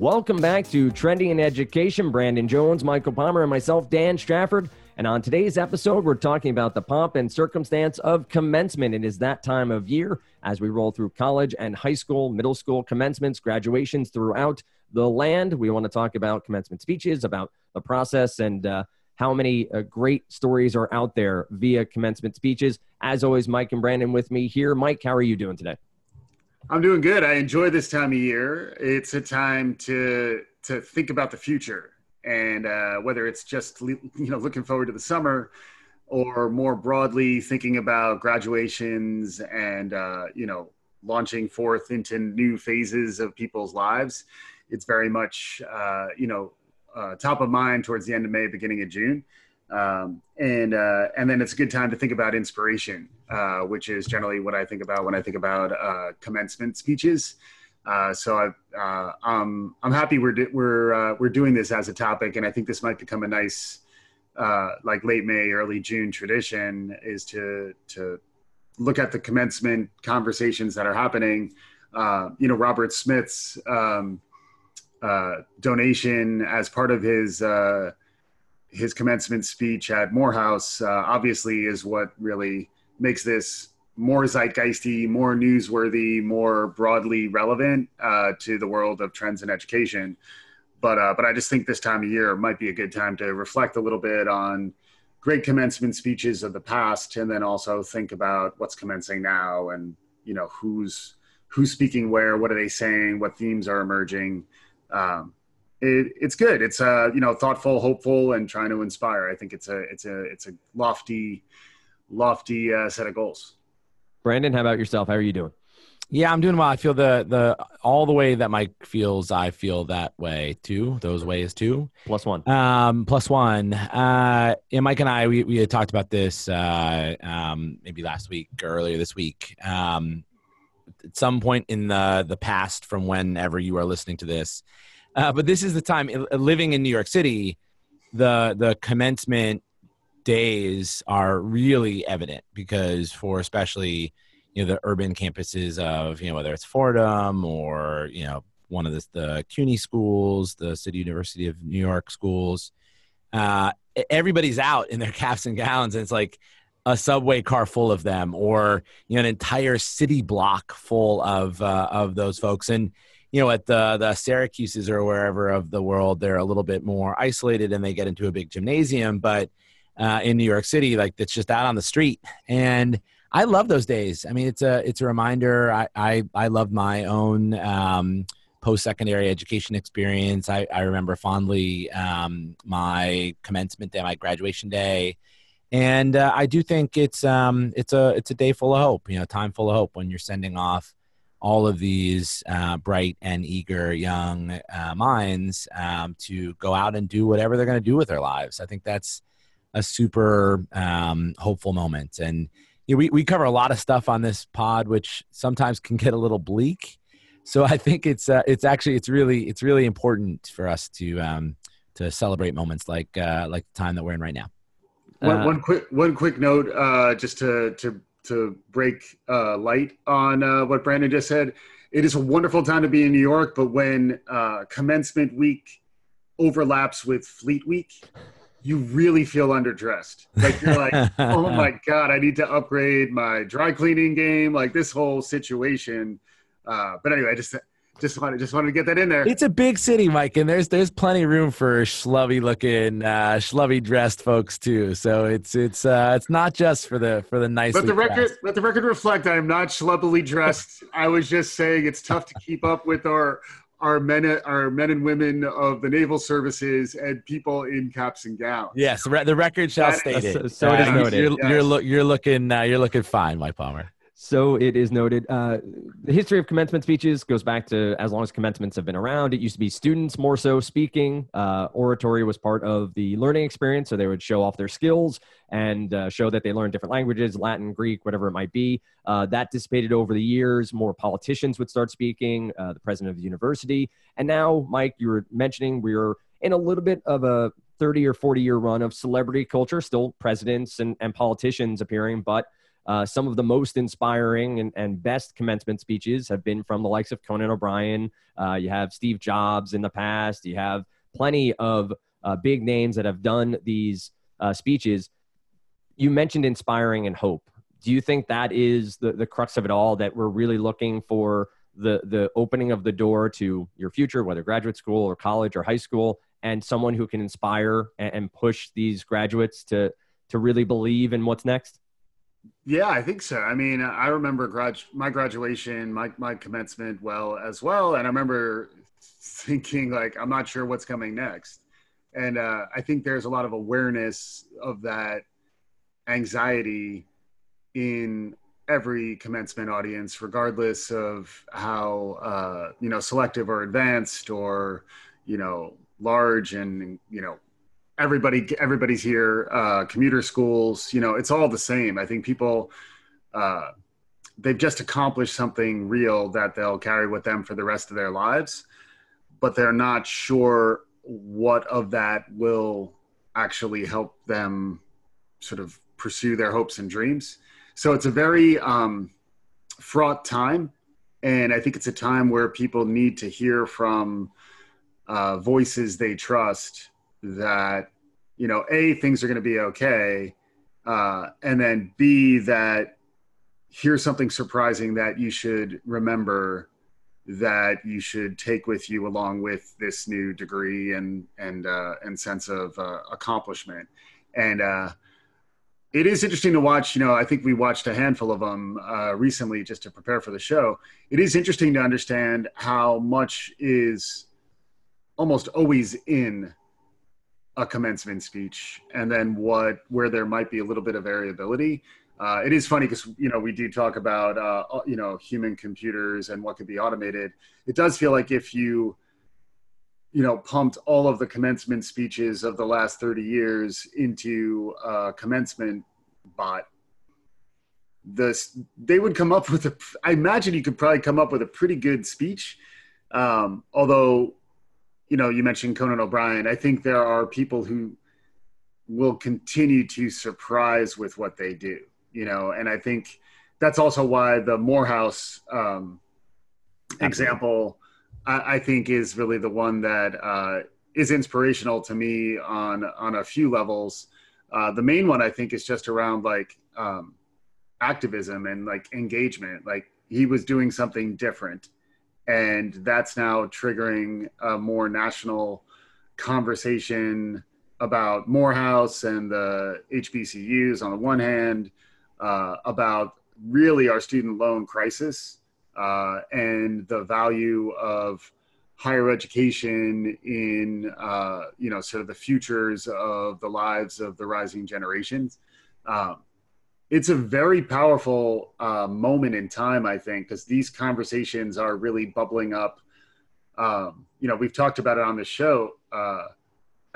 Welcome back to Trending in Education. Brandon Jones, Michael Palmer, and myself, Dan Stafford. And on today's episode, we're talking about the pomp and circumstance of commencement. It is that time of year as we roll through college and high school, middle school commencements, graduations throughout the land. We want to talk about commencement speeches, about the process, and uh, how many uh, great stories are out there via commencement speeches. As always, Mike and Brandon with me here. Mike, how are you doing today? I'm doing good. I enjoy this time of year. It's a time to to think about the future, and uh, whether it's just you know looking forward to the summer, or more broadly thinking about graduations and uh, you know launching forth into new phases of people's lives. It's very much uh, you know uh, top of mind towards the end of May, beginning of June. Um, and uh, and then it's a good time to think about inspiration, uh, which is generally what I think about when I think about uh, commencement speeches. Uh, so I, uh, um, I'm happy we're we're uh, we're doing this as a topic, and I think this might become a nice like late May, early June tradition is to to look at the commencement conversations that are happening. you know, Robert Smith's um, donation as part of his his commencement speech at Morehouse uh, obviously is what really makes this more zeitgeisty, more newsworthy, more broadly relevant uh, to the world of trends in education. But uh, but I just think this time of year might be a good time to reflect a little bit on great commencement speeches of the past, and then also think about what's commencing now, and you know who's who's speaking where, what are they saying, what themes are emerging. Um, it, it's good. It's uh, you know thoughtful, hopeful, and trying to inspire. I think it's a it's a it's a lofty, lofty uh, set of goals. Brandon, how about yourself? How are you doing? Yeah, I'm doing well. I feel the the all the way that Mike feels. I feel that way too. Those ways too. Plus one. Um, plus one. Uh, yeah, Mike and I we we had talked about this uh, um, maybe last week or earlier this week. Um, at some point in the the past, from whenever you are listening to this, uh, but this is the time uh, living in New York City. The the commencement days are really evident because for especially you know the urban campuses of you know whether it's Fordham or you know one of the, the CUNY schools, the City University of New York schools, uh, everybody's out in their caps and gowns, and it's like a subway car full of them, or you know an entire city block full of uh, of those folks, and you know, at the the Syracuses or wherever of the world, they're a little bit more isolated and they get into a big gymnasium. But uh, in New York City, like it's just out on the street, and I love those days. I mean, it's a it's a reminder. I I, I love my own um, post secondary education experience. I, I remember fondly um, my commencement day, my graduation day. And uh, I do think it's um, it's a it's a day full of hope. You know, time full of hope when you're sending off all of these uh, bright and eager young uh, minds um, to go out and do whatever they're going to do with their lives. I think that's a super um, hopeful moment. And you know, we, we cover a lot of stuff on this pod, which sometimes can get a little bleak. So I think it's uh, it's actually it's really it's really important for us to um, to celebrate moments like uh, like the time that we're in right now. One, one quick one quick note, uh, just to to to break uh, light on uh, what Brandon just said. It is a wonderful time to be in New York, but when uh, commencement week overlaps with Fleet Week, you really feel underdressed. Like you're like, oh my god, I need to upgrade my dry cleaning game. Like this whole situation. Uh, but anyway, I just just wanted just wanted to get that in there. It's a big city, Mike, and there's there's plenty of room for schlubby looking, uh, schlubby dressed folks too. So it's it's uh, it's not just for the for the nice. Let the record let the record reflect. I am not schlubbily dressed. I was just saying it's tough to keep up with our our men our men and women of the naval services and people in caps and gowns. Yes, the record shall state it. So, so it is noted. You're, yes. you're, lo- you're looking uh, you're looking fine, Mike Palmer. So it is noted. Uh, the history of commencement speeches goes back to as long as commencements have been around. It used to be students more so speaking. Uh, oratory was part of the learning experience, so they would show off their skills and uh, show that they learned different languages, Latin, Greek, whatever it might be. Uh, that dissipated over the years. More politicians would start speaking, uh, the president of the university. And now, Mike, you were mentioning we're in a little bit of a 30 or 40 year run of celebrity culture, still presidents and, and politicians appearing, but uh, some of the most inspiring and, and, best commencement speeches have been from the likes of Conan O'Brien. Uh, you have Steve Jobs in the past. You have plenty of uh, big names that have done these uh, speeches. You mentioned inspiring and hope. Do you think that is the, the crux of it all? That we're really looking for the the opening of the door to your future, whether graduate school or college or high school, and someone who can inspire and, and push these graduates to to really believe in what's next? Yeah, I think so. I mean, I remember grad my graduation, my my commencement well as well, and I remember thinking like, I'm not sure what's coming next, and uh, I think there's a lot of awareness of that anxiety in every commencement audience, regardless of how uh, you know selective or advanced or you know large and you know everybody everybody's here uh, commuter schools you know it's all the same. I think people uh, they've just accomplished something real that they'll carry with them for the rest of their lives but they're not sure what of that will actually help them sort of pursue their hopes and dreams. So it's a very um, fraught time and i think it's a time where people need to hear from uh, voices they trust that you know a things are going to be okay uh, and then b that here's something surprising that you should remember that you should take with you along with this new degree and and uh, and sense of uh, accomplishment. And uh, it is interesting to watch you know i think we watched a handful of them uh, recently just to prepare for the show. It is interesting to understand how much is almost always in a commencement speech and then what where there might be a little bit of variability. Uh, it is funny because you know we do talk about uh, uh, you know human computers and what could be automated. It does feel like if you you know pumped all of the commencement speeches of the last 30 years into a commencement bot this they would come up with a i imagine you could probably come up with a pretty good speech. Um, although you know, you mentioned Conan O'Brien. I think there are people who will continue to surprise with what they do, you know, and I think that's also why the Morehouse um, example, I, I, think, is really the one that uh, is inspirational to me on on a few levels. Uh, the main one I think is just around like um, activism and like engagement. Like he was doing something different and that's now triggering a more national conversation about Morehouse and the HBCUs on the one hand, uh, about really our student loan crisis uh, and the value of higher education in uh, you know sort of the futures of the lives of the rising generations. Um, it's a very powerful uh, moment in time, I think, because these conversations are really bubbling up. Um, you know, we've talked about it on the show. Uh,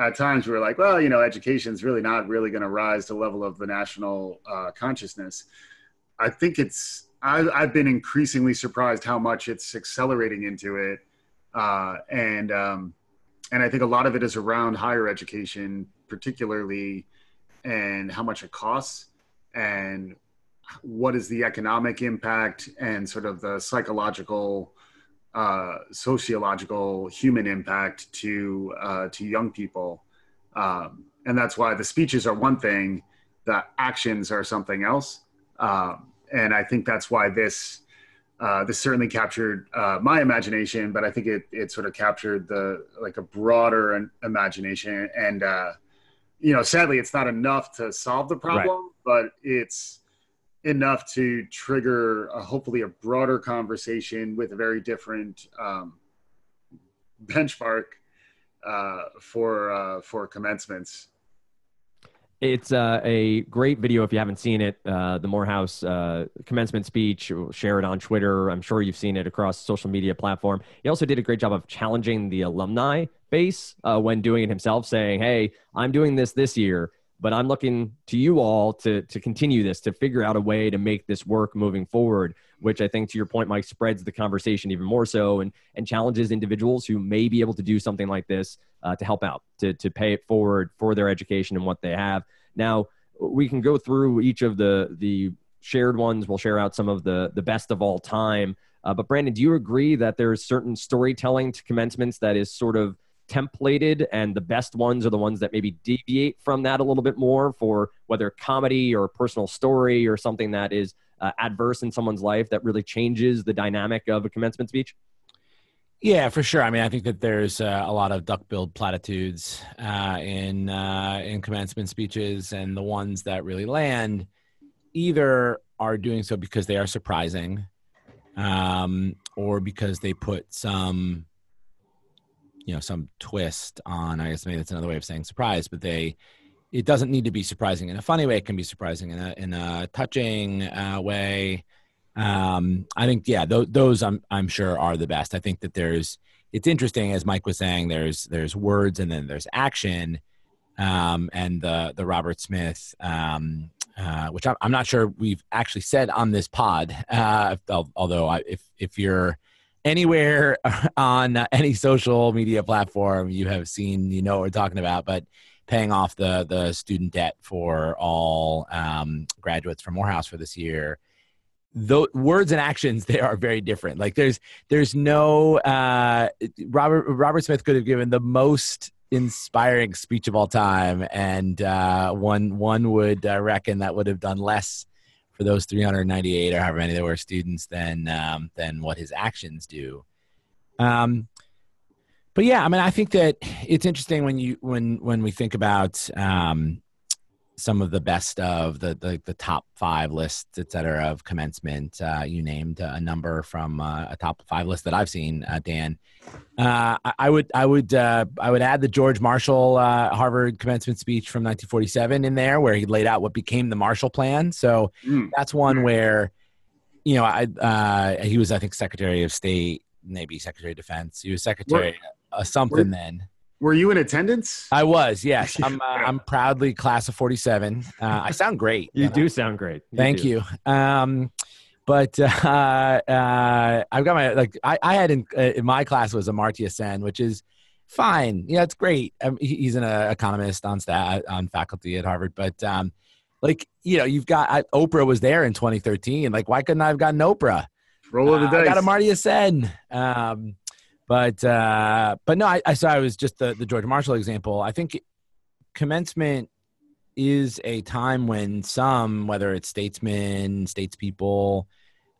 at times, we are like, well, you know, education is really not really going to rise to the level of the national uh, consciousness. I think it's. I, I've been increasingly surprised how much it's accelerating into it, uh, and um, and I think a lot of it is around higher education, particularly, and how much it costs and what is the economic impact and sort of the psychological uh, sociological human impact to uh, to young people. Um, and that's why the speeches are one thing the actions are something else. Um, and i think that's why this uh, this certainly captured uh, my imagination but i think it, it sort of captured the like a broader imagination and uh, you know sadly it's not enough to solve the problem right but it's enough to trigger a, hopefully a broader conversation with a very different um, benchmark uh, for uh, for commencements. It's uh, a great video if you haven't seen it. Uh, the Morehouse uh, commencement speech. Share it on Twitter. I'm sure you've seen it across social media platform. He also did a great job of challenging the alumni base uh, when doing it himself, saying, "Hey, I'm doing this this year but I'm looking to you all to to continue this, to figure out a way to make this work moving forward. Which I think, to your point, Mike, spreads the conversation even more so, and and challenges individuals who may be able to do something like this uh, to help out, to to pay it forward for their education and what they have. Now we can go through each of the the shared ones. We'll share out some of the the best of all time. Uh, but Brandon, do you agree that there's certain storytelling to commencements that is sort of templated and the best ones are the ones that maybe deviate from that a little bit more for whether comedy or personal story or something that is uh, adverse in someone's life that really changes the dynamic of a commencement speech? Yeah, for sure. I mean, I think that there's uh, a lot of duck-billed platitudes uh, in uh, in commencement speeches, and the ones that really land either are doing so because they are surprising, um, or because they put some, you know, some twist on. I guess maybe that's another way of saying surprise, but they. It doesn't need to be surprising in a funny way. It can be surprising in a in a touching uh, way um, I think yeah, th- those I'm I'm sure are the best. I think that there's it's interesting as Mike was saying. There's there's words and then there's action, um, and the the Robert Smith, um, uh, which I'm, I'm not sure we've actually said on this pod. Uh, although I, if if you're anywhere on any social media platform, you have seen you know what we're talking about, but paying off the the student debt for all um, graduates from Morehouse for this year the words and actions they are very different. Like there's there's no uh robert robert smith could have given the most inspiring speech of all time and uh one one would uh, reckon that would have done less for those 398 or however many there were students than um than what his actions do. Um but yeah i mean i think that it's interesting when you when when we think about um some of the best of the the, the top five lists, et cetera, of commencement. Uh, you named a number from uh, a top five list that I've seen, uh, Dan. Uh, I, I, would I would uh, I would add the George Marshall uh, Harvard commencement speech from 1947 in there, where he laid out what became the Marshall Plan. So mm. that's one where, you know, I he was I think Secretary of State, maybe Secretary of Defense. He was Secretary of something then. Were you in attendance? I was. Yes, I'm. Uh, I'm proudly class of '47. Uh, I sound great. You, do sound great. You Thank do. you. Um, but uh, uh, I've got my like I, I had in, uh, in, my class was Amartya Sen, which is fine. Yeah, it's great. Um, he, he's an uh, economist on staff on faculty at Harvard, but um, like you know, you've got I, Oprah was there in 2013. Like, why couldn't I have gotten Oprah? Roll of the dice. I got Amartya Sen. Um, but uh, but no, I, I saw it was just the the George Marshall example. I think commencement is a time when some, whether it's statesmen, statespeople,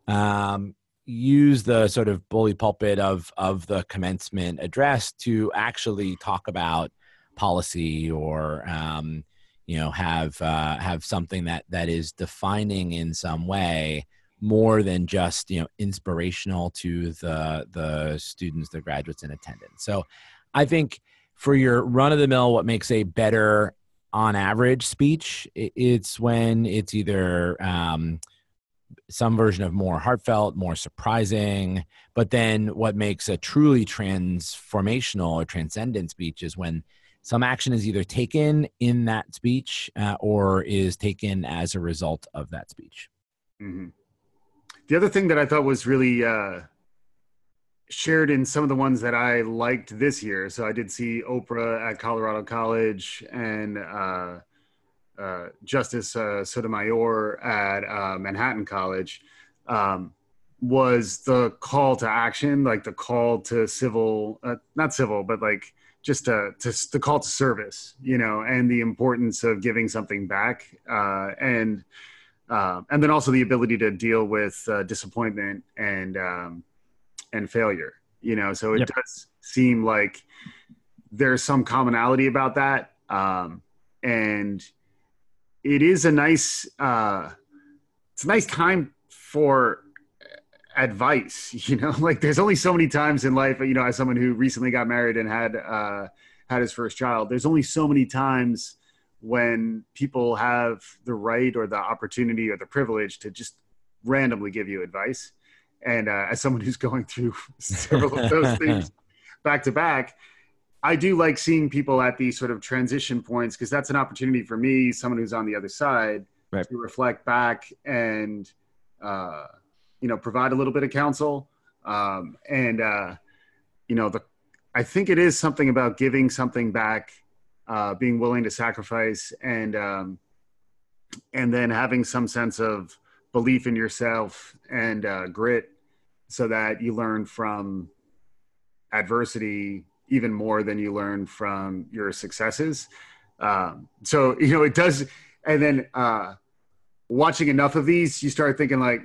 um, use the sort of bully pulpit of of the commencement address to actually talk about policy or um, you know have uh, have something that that is defining in some way more than just you know inspirational to the the students the graduates in attendance so i think for your run of the mill what makes a better on average speech it's when it's either um, some version of more heartfelt more surprising but then what makes a truly transformational or transcendent speech is when some action is either taken in that speech uh, or is taken as a result of that speech mm-hmm. The other thing that I thought was really uh, shared in some of the ones that I liked this year. So I did see Oprah at Colorado College and uh, uh, Justice uh, Sotomayor at uh, Manhattan College. Um, was the call to action, like the call to civil, uh, not civil, but like just to, to the call to service, you know, and the importance of giving something back. Uh, and uh, and then also the ability to deal with uh, disappointment and um, and failure. You know, so it yep. does seem like there's some commonality about that, um, and it is a nice uh, it's a nice time for advice. You know, like there's only so many times in life. You know, as someone who recently got married and had uh, had his first child, there's only so many times when people have the right or the opportunity or the privilege to just randomly give you advice. And uh, as someone who's going through several of those things back to back, I do like seeing people at these sort of transition points because that's an opportunity for me, someone who's on the other side, right. to reflect back and uh, you know provide a little bit of counsel. Um, and uh, you know, the I think it is something about giving something back uh, being willing to sacrifice and um, and then having some sense of belief in yourself and uh, grit so that you learn from adversity even more than you learn from your successes. Um, so, you know, it does. And then uh, watching enough of these, you start thinking like,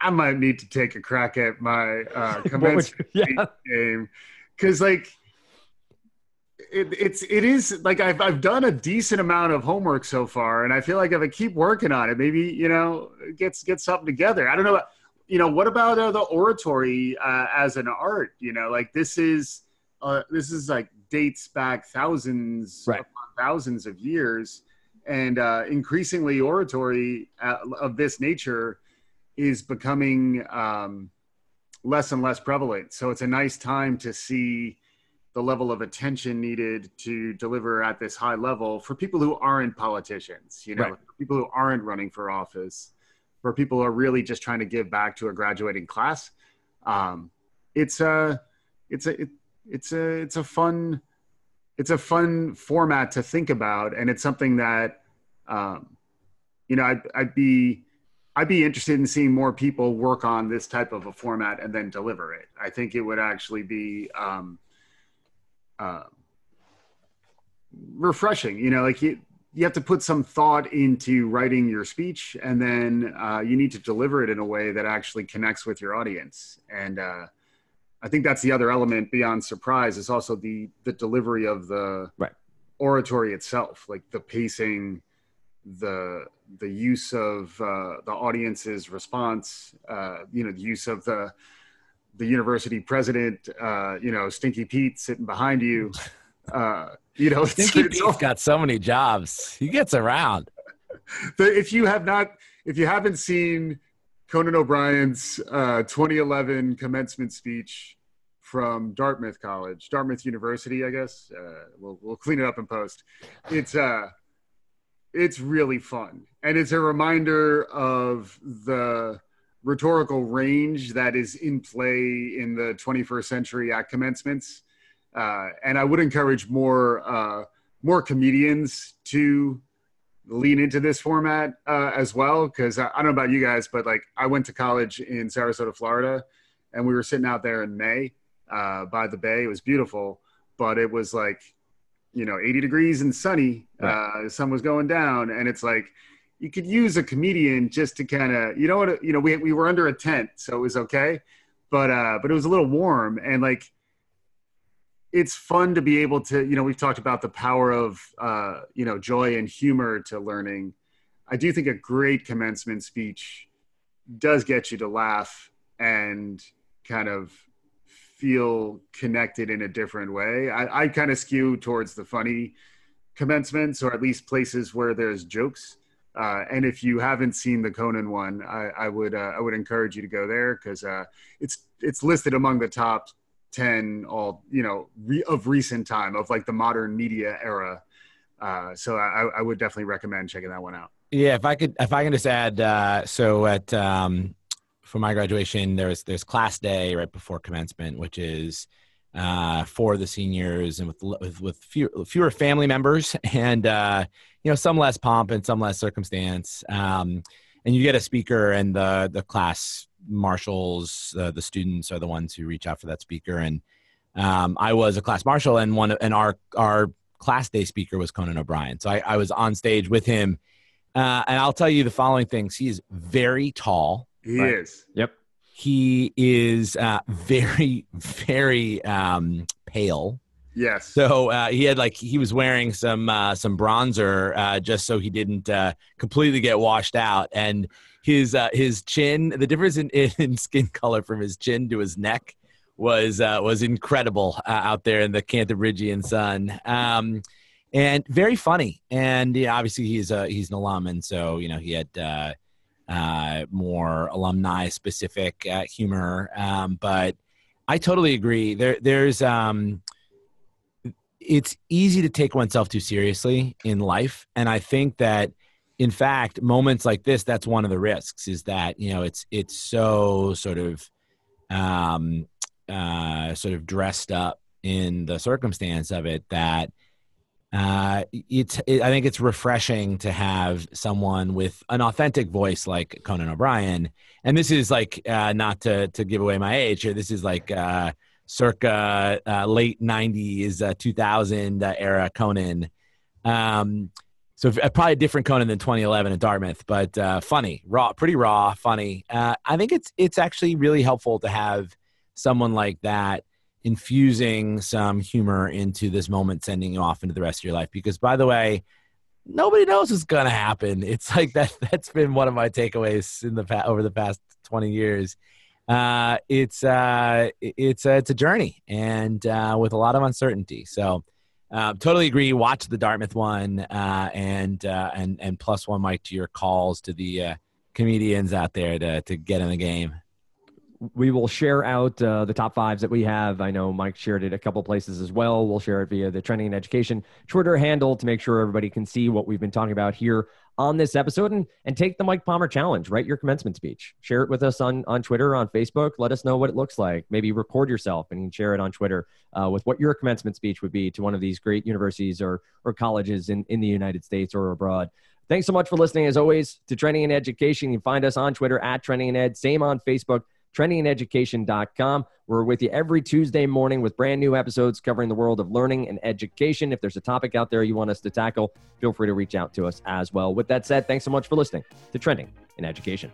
I might need to take a crack at my uh, commencement yeah. game because, like, it, it's it is like I've I've done a decent amount of homework so far, and I feel like if I keep working on it, maybe you know gets get something together. I don't know, you know, what about uh, the oratory uh, as an art? You know, like this is uh, this is like dates back thousands, right. thousands of years, and uh, increasingly oratory uh, of this nature is becoming um, less and less prevalent. So it's a nice time to see the level of attention needed to deliver at this high level for people who aren't politicians, you know, right. people who aren't running for office, for people who are really just trying to give back to a graduating class. Um, it's a, it's a, it, it's a, it's a fun, it's a fun format to think about, and it's something that, um, you know, I'd, I'd be, I'd be interested in seeing more people work on this type of a format and then deliver it. I think it would actually be. Um, uh, refreshing. You know, like you you have to put some thought into writing your speech, and then uh, you need to deliver it in a way that actually connects with your audience. And uh, I think that's the other element beyond surprise is also the the delivery of the right. oratory itself, like the pacing, the the use of uh, the audience's response, uh, you know, the use of the the university president, uh, you know, Stinky Pete sitting behind you. Uh, you know, Stinky it's, Pete's got so many jobs. He gets around. if you have not, if you haven't seen Conan O'Brien's uh, 2011 commencement speech from Dartmouth College, Dartmouth University, I guess. Uh, we'll we'll clean it up in post. It's uh, it's really fun, and it's a reminder of the rhetorical range that is in play in the 21st century at commencements. Uh, and I would encourage more uh, more comedians to lean into this format uh, as well. Because I, I, don't know about you guys, but like I went to college in Sarasota, Florida, and we were sitting out there in May uh, by the bay. It was beautiful, but it was like you know 80 degrees and sunny. Right. Uh, the sun was going down, and it's like you could use a comedian just to kind of you know what you know we we were under a tent so it was okay. But uh but it was a little warm and like it's fun to be able to you know we've talked about the power of uh you know joy and humor to learning. I do think a great commencement speech does get you to laugh and kind of feel connected in a different way. I, I kind of skew towards the funny commencements or at least places where there's jokes uh, and if you haven't seen the Conan one, I, I would uh, I would encourage you to go there because uh, it's it's listed among the top ten all you know re- of recent time of like the modern media era. Uh, so I, I, would definitely recommend checking that one out. Yeah, if I could if I can just add, uh, so at um, for my graduation, there's there's class day right before commencement, which is uh, for the seniors and with with, with fewer, fewer family members and uh, you know some less pomp and some less circumstance. Um, and you get a speaker, and the the class marshals, uh, the students are the ones who reach out for that speaker. And um, I was a class marshal, and one and our our class day speaker was Conan O'Brien. So I, I was on stage with him, uh, and I'll tell you the following things: he is very tall. He right? is. Yep. He is uh, very, very um, pale. Yes. So uh, he had like he was wearing some uh, some bronzer uh, just so he didn't uh, completely get washed out, and his uh, his chin, the difference in, in skin color from his chin to his neck was uh, was incredible uh, out there in the Cantabrigian sun. Um, and very funny, and yeah, obviously he's a he's an alum, and so you know he had uh, more alumni specific uh, humor. Um, but I totally agree. There, there's, um, it's easy to take oneself too seriously in life, and I think that, in fact, moments like this, that's one of the risks. Is that you know it's it's so sort of, um, uh, sort of dressed up in the circumstance of it that uh, it's it, I think it's refreshing to have someone with an authentic voice like Conan O'Brien. And this is like uh, not to to give away my age. This is like uh, circa uh, late '90s, uh, 2000 uh, era Conan. Um, so probably a different Conan than 2011 at Dartmouth, but funny, raw, pretty raw, funny. I think it's it's actually really helpful to have someone like that infusing some humor into this moment, sending you off into the rest of your life. Because, by the way, nobody knows what's going to happen. It's like that. That's been one of my takeaways in the past, over the past twenty years. Uh, it's uh, it's uh, it's a journey and uh, with a lot of uncertainty. So. Uh, totally agree. Watch the Dartmouth one, uh, and uh, and and plus one, Mike, to your calls to the uh, comedians out there to to get in the game we will share out uh, the top fives that we have. I know Mike shared it a couple places as well. We'll share it via the Trending in Education Twitter handle to make sure everybody can see what we've been talking about here on this episode and, and take the Mike Palmer challenge. Write your commencement speech. Share it with us on, on Twitter, on Facebook. Let us know what it looks like. Maybe record yourself and share it on Twitter uh, with what your commencement speech would be to one of these great universities or, or colleges in, in the United States or abroad. Thanks so much for listening, as always, to Trending in Education. You can find us on Twitter at Trending in Ed, same on Facebook trendingineducation.com. We're with you every Tuesday morning with brand new episodes covering the world of learning and education. If there's a topic out there you want us to tackle, feel free to reach out to us as well. With that said, thanks so much for listening to Trending in Education.